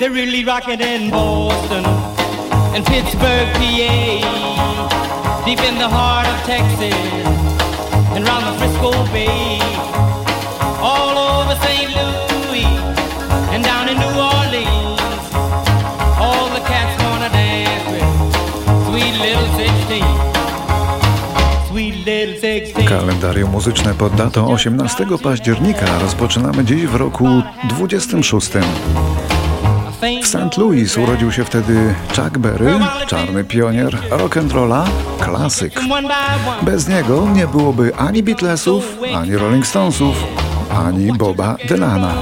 They're really rocking in Boston and Pittsburgh, PA, deep in the heart of Texas and round the Frisco Bay, all over St. Louis and down in New Orleans. All the cats wanna dance with sweet little 16. Sweet little 16. Kalendarium muzyczne pod datą 18 października rozpoczynamy dziś w roku 26. W St. Louis urodził się wtedy Chuck Berry, czarny pionier rock'n'rolla, klasyk. Bez niego nie byłoby ani Beatlesów, ani Rolling Stonesów, ani Boba Dylana.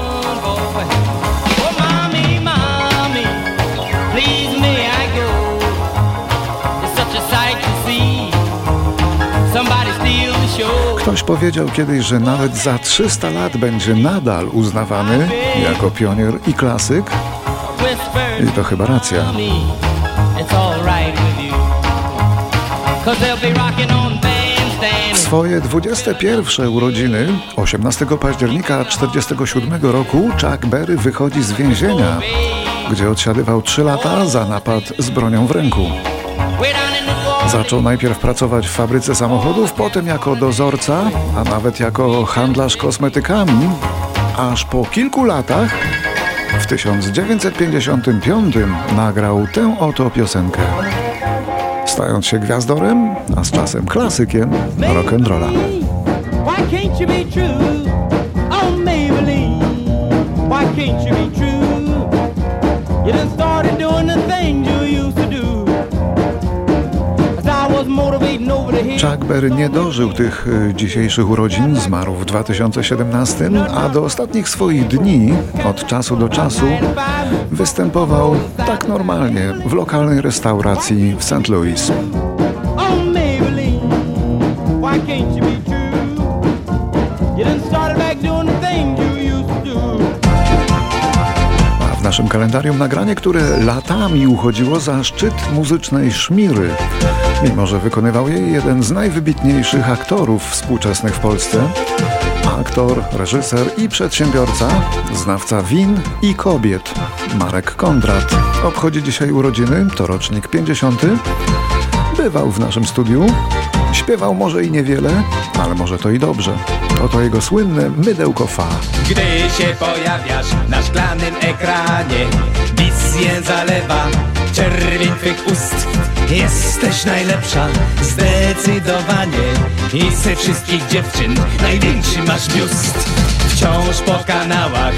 Ktoś powiedział kiedyś, że nawet za 300 lat będzie nadal uznawany jako pionier i klasyk. I to chyba racja. bandstand. Swoje 21 urodziny 18 października 1947 roku Chuck Berry wychodzi z więzienia, gdzie odsiadywał 3 lata za napad z bronią w ręku. Zaczął najpierw pracować w fabryce samochodów, potem jako dozorca, a nawet jako handlarz kosmetykami, aż po kilku latach w 1955 nagrał tę oto piosenkę. Stając się gwiazdorem, a z czasem klasykiem rock'n'rolla. Chuck Berry nie dożył tych y, dzisiejszych urodzin, zmarł w 2017, a do ostatnich swoich dni, od czasu do czasu, występował tak normalnie w lokalnej restauracji w St. Louis. Oh, w naszym kalendarium nagranie, które latami uchodziło za szczyt muzycznej szmiry, mimo że wykonywał jej jeden z najwybitniejszych aktorów współczesnych w Polsce. Aktor, reżyser i przedsiębiorca, znawca win i kobiet, Marek Kondrat. Obchodzi dzisiaj urodziny, to rocznik 50. Bywał w naszym studiu, śpiewał może i niewiele, ale może to i dobrze. Oto jego słynne mydełko fa. Gdy się pojawiasz na szklanym ekranie Wizję zalewa czerwień twych ust Jesteś najlepsza, zdecydowanie. I ze wszystkich dziewczyn największy masz biust. Wciąż po kanałach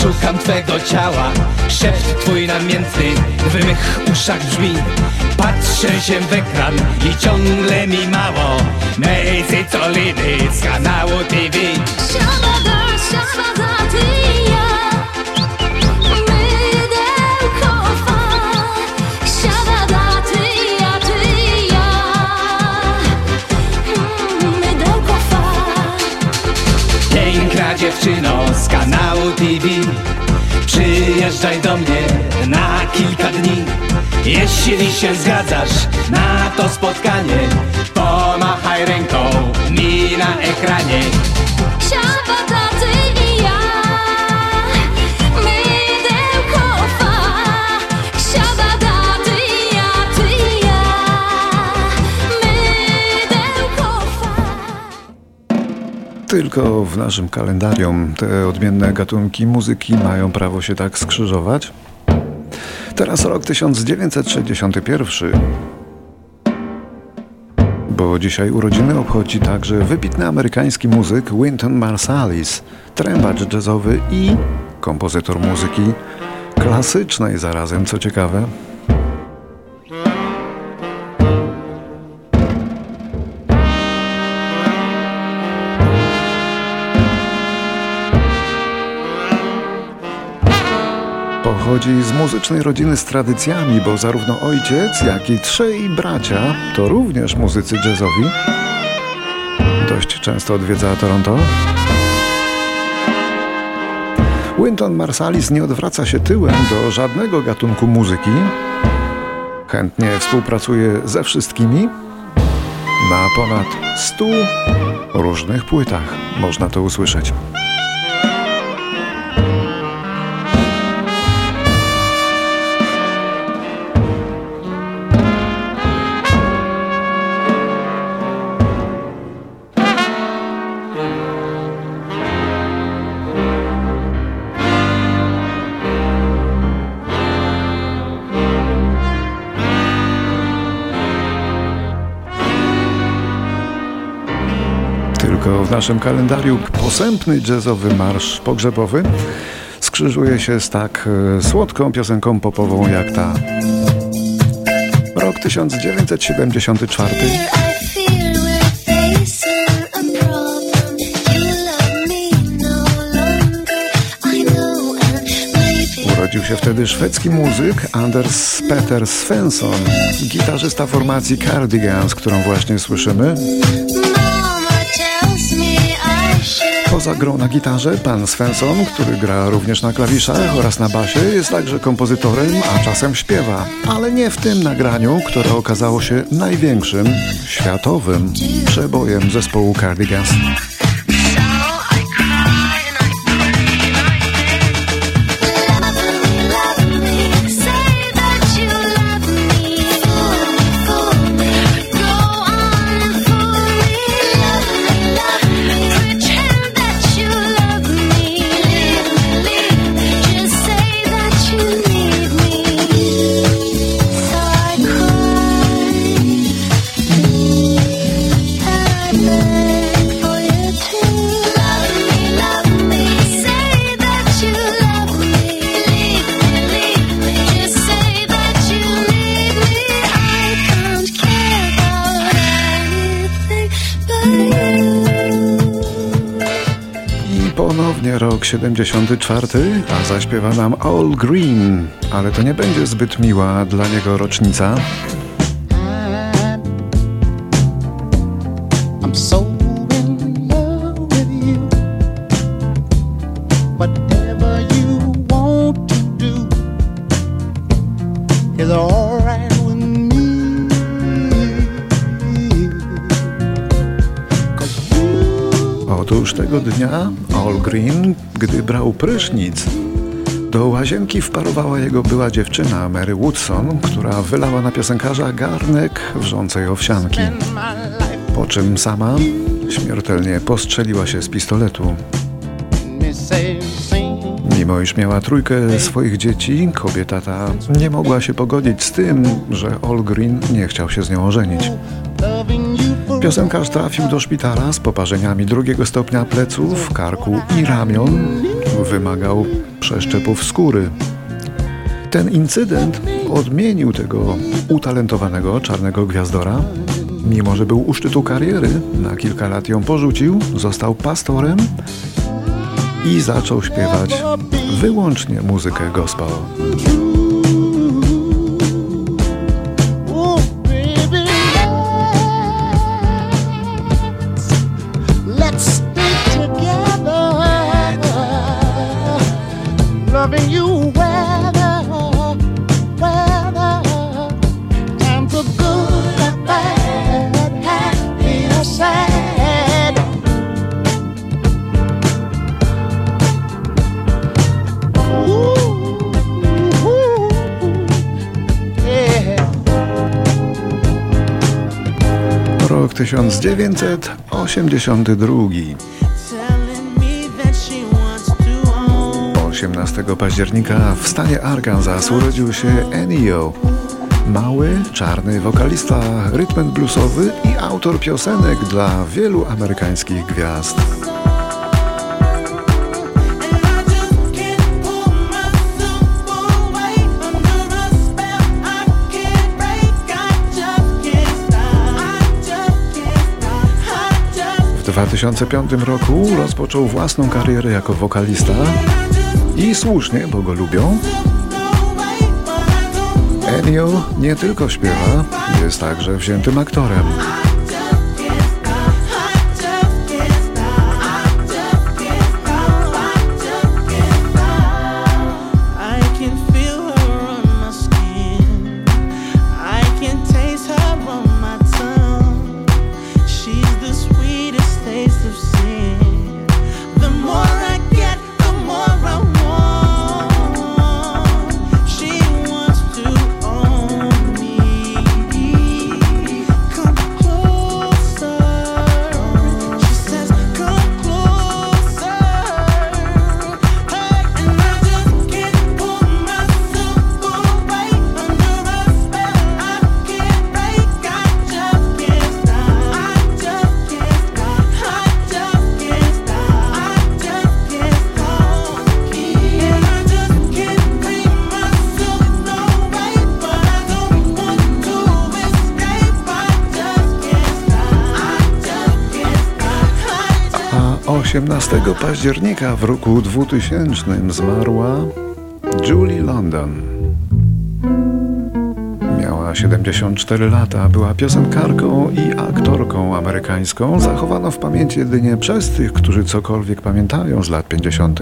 szukam twego ciała. Szept twój namiętny w mych uszach brzmi. Patrzę się w ekran i ciągle mi mało. Mejzy Coliny z kanału TV dziewczyno z kanału TV Przyjeżdżaj do mnie na kilka dni. Jeśli się zgadzasz na to spotkanie Pomachaj ręką mi na ekranie Tylko w naszym kalendarium te odmienne gatunki muzyki mają prawo się tak skrzyżować. Teraz rok 1961. Bo dzisiaj urodziny obchodzi także wybitny amerykański muzyk Wynton Marsalis, trębacz jazzowy i kompozytor muzyki klasycznej zarazem, co ciekawe. Pochodzi z muzycznej rodziny z tradycjami, bo zarówno ojciec, jak i trzej bracia to również muzycy jazzowi. Dość często odwiedza Toronto. Wynton Marsalis nie odwraca się tyłem do żadnego gatunku muzyki. Chętnie współpracuje ze wszystkimi. Na ponad 100 różnych płytach można to usłyszeć. W naszym kalendarium posępny jazzowy marsz pogrzebowy skrzyżuje się z tak e, słodką piosenką popową jak ta. Rok 1974. Urodził się wtedy szwedzki muzyk Anders Peter Svensson, gitarzysta formacji Cardigans, którą właśnie słyszymy. Poza grą na gitarze, pan Svensson, który gra również na klawiszach oraz na basie, jest także kompozytorem, a czasem śpiewa. Ale nie w tym nagraniu, które okazało się największym, światowym przebojem zespołu Cardigans. Rok 74, a zaśpiewa nam All Green, ale to nie będzie zbyt miła dla niego rocznica. Otóż tego dnia All Green, gdy brał prysznic, do łazienki wparowała jego była dziewczyna Mary Woodson, która wylała na piosenkarza garnek wrzącej owsianki. Po czym sama śmiertelnie postrzeliła się z pistoletu. Mimo iż miała trójkę swoich dzieci, kobieta ta nie mogła się pogodzić z tym, że All Green nie chciał się z nią ożenić. Piosenkarz trafił do szpitala z poparzeniami drugiego stopnia pleców, karku i ramion. Wymagał przeszczepów skóry. Ten incydent odmienił tego utalentowanego czarnego gwiazdora. Mimo, że był u szczytu kariery, na kilka lat ją porzucił, został pastorem i zaczął śpiewać wyłącznie muzykę gospel. 1982. 18 października w stanie Arkansas urodził się Ennio. Mały, czarny wokalista, rytm bluesowy i autor piosenek dla wielu amerykańskich gwiazd. 2005 roku rozpoczął własną karierę jako wokalista i słusznie, bo go lubią. Ennio nie tylko śpiewa, jest także wziętym aktorem. 18 października w roku 2000 zmarła Julie London. Miała 74 lata, była piosenkarką i aktorką amerykańską. Zachowano w pamięci jedynie przez tych, którzy cokolwiek pamiętają z lat 50.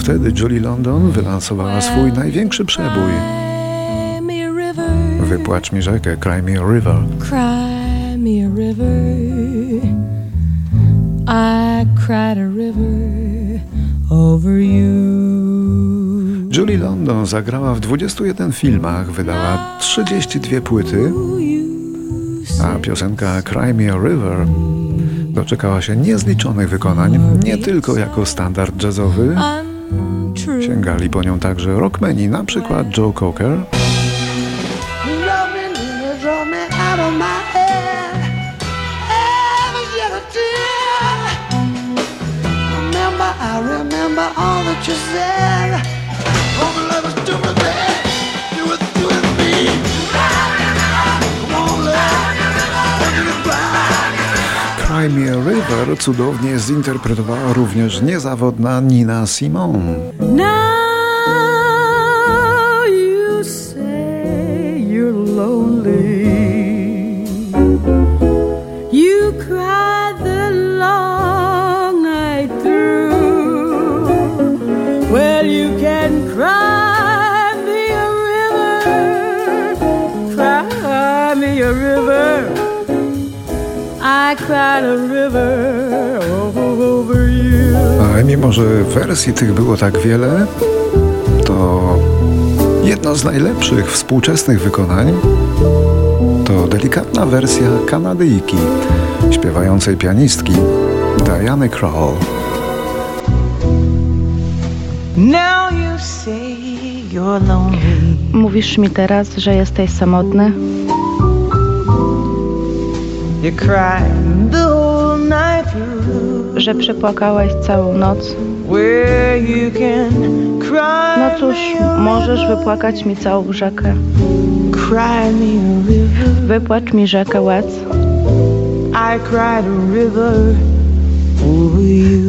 wtedy Julie London wylansowała swój największy przebój. Wypłacz mi rzekę, Cry Me a River. Cry me a river. I cried a river over you. Julie London zagrała w 21 filmach, wydała 32 płyty, a piosenka Cry Me a River doczekała się niezliczonych wykonań, nie tylko jako standard jazzowy. Untrue. Sięgali po nią także rockmeni, na przykład Joe Cocker, I remember all that you said. Come cry. Cry Me a River cudownie zinterpretowała również niezawodna Nina Simone. Wersji tych było tak wiele, to jedno z najlepszych współczesnych wykonań to delikatna wersja Kanadyjki, śpiewającej pianistki Diany Krall. Now you say you're lonely. Mówisz mi teraz, że jesteś samotny? You cry the whole night through. Że przepłakałeś całą noc? No cóż, możesz wypłakać mi całą rzekę. Wypłacz mi rzekę łez.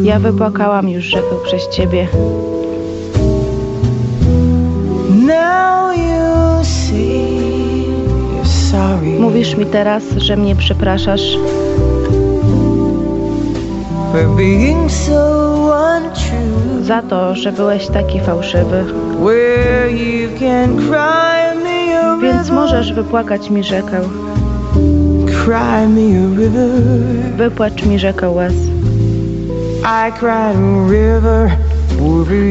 Ja wypłakałam już rzekę przez ciebie. Mówisz mi teraz, że mnie przepraszasz, for being so. Za to, że byłeś taki fałszywy. Więc możesz wypłakać mi rzekę. Wypłacz mi rzekę łez.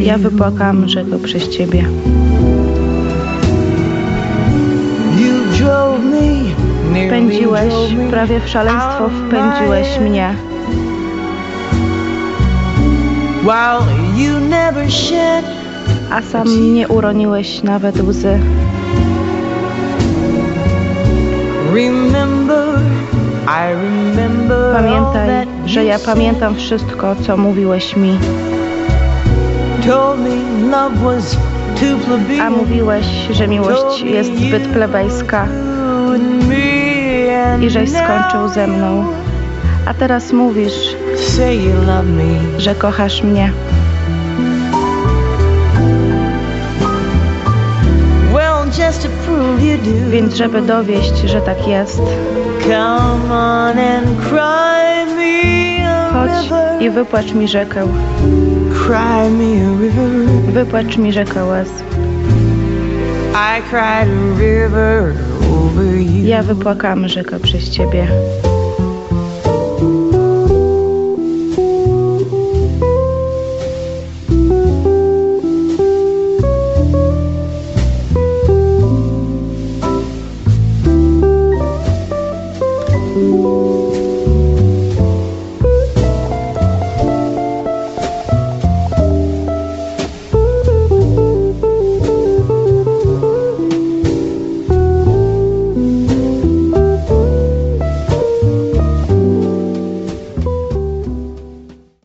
Ja wypłakałam rzekę przez ciebie. Me prawie w szaleństwo wpędziłeś mnie. A sam nie uroniłeś nawet łzy. Remember, I remember all Pamiętaj, że ja pamiętam wszystko, co mówiłeś mi. A mówiłeś, że miłość jest zbyt plebejska i żeś skończył ze mną. A teraz mówisz, Say you love me. że kochasz mnie. Well, just to prove you do. Więc żeby dowieść, że tak jest, Come on and cry me a chodź i wypłacz mi rzekę. Cry me a river. Wypłacz mi rzekę łez. I cried a river over you. Ja wypłakałam rzekę przez ciebie.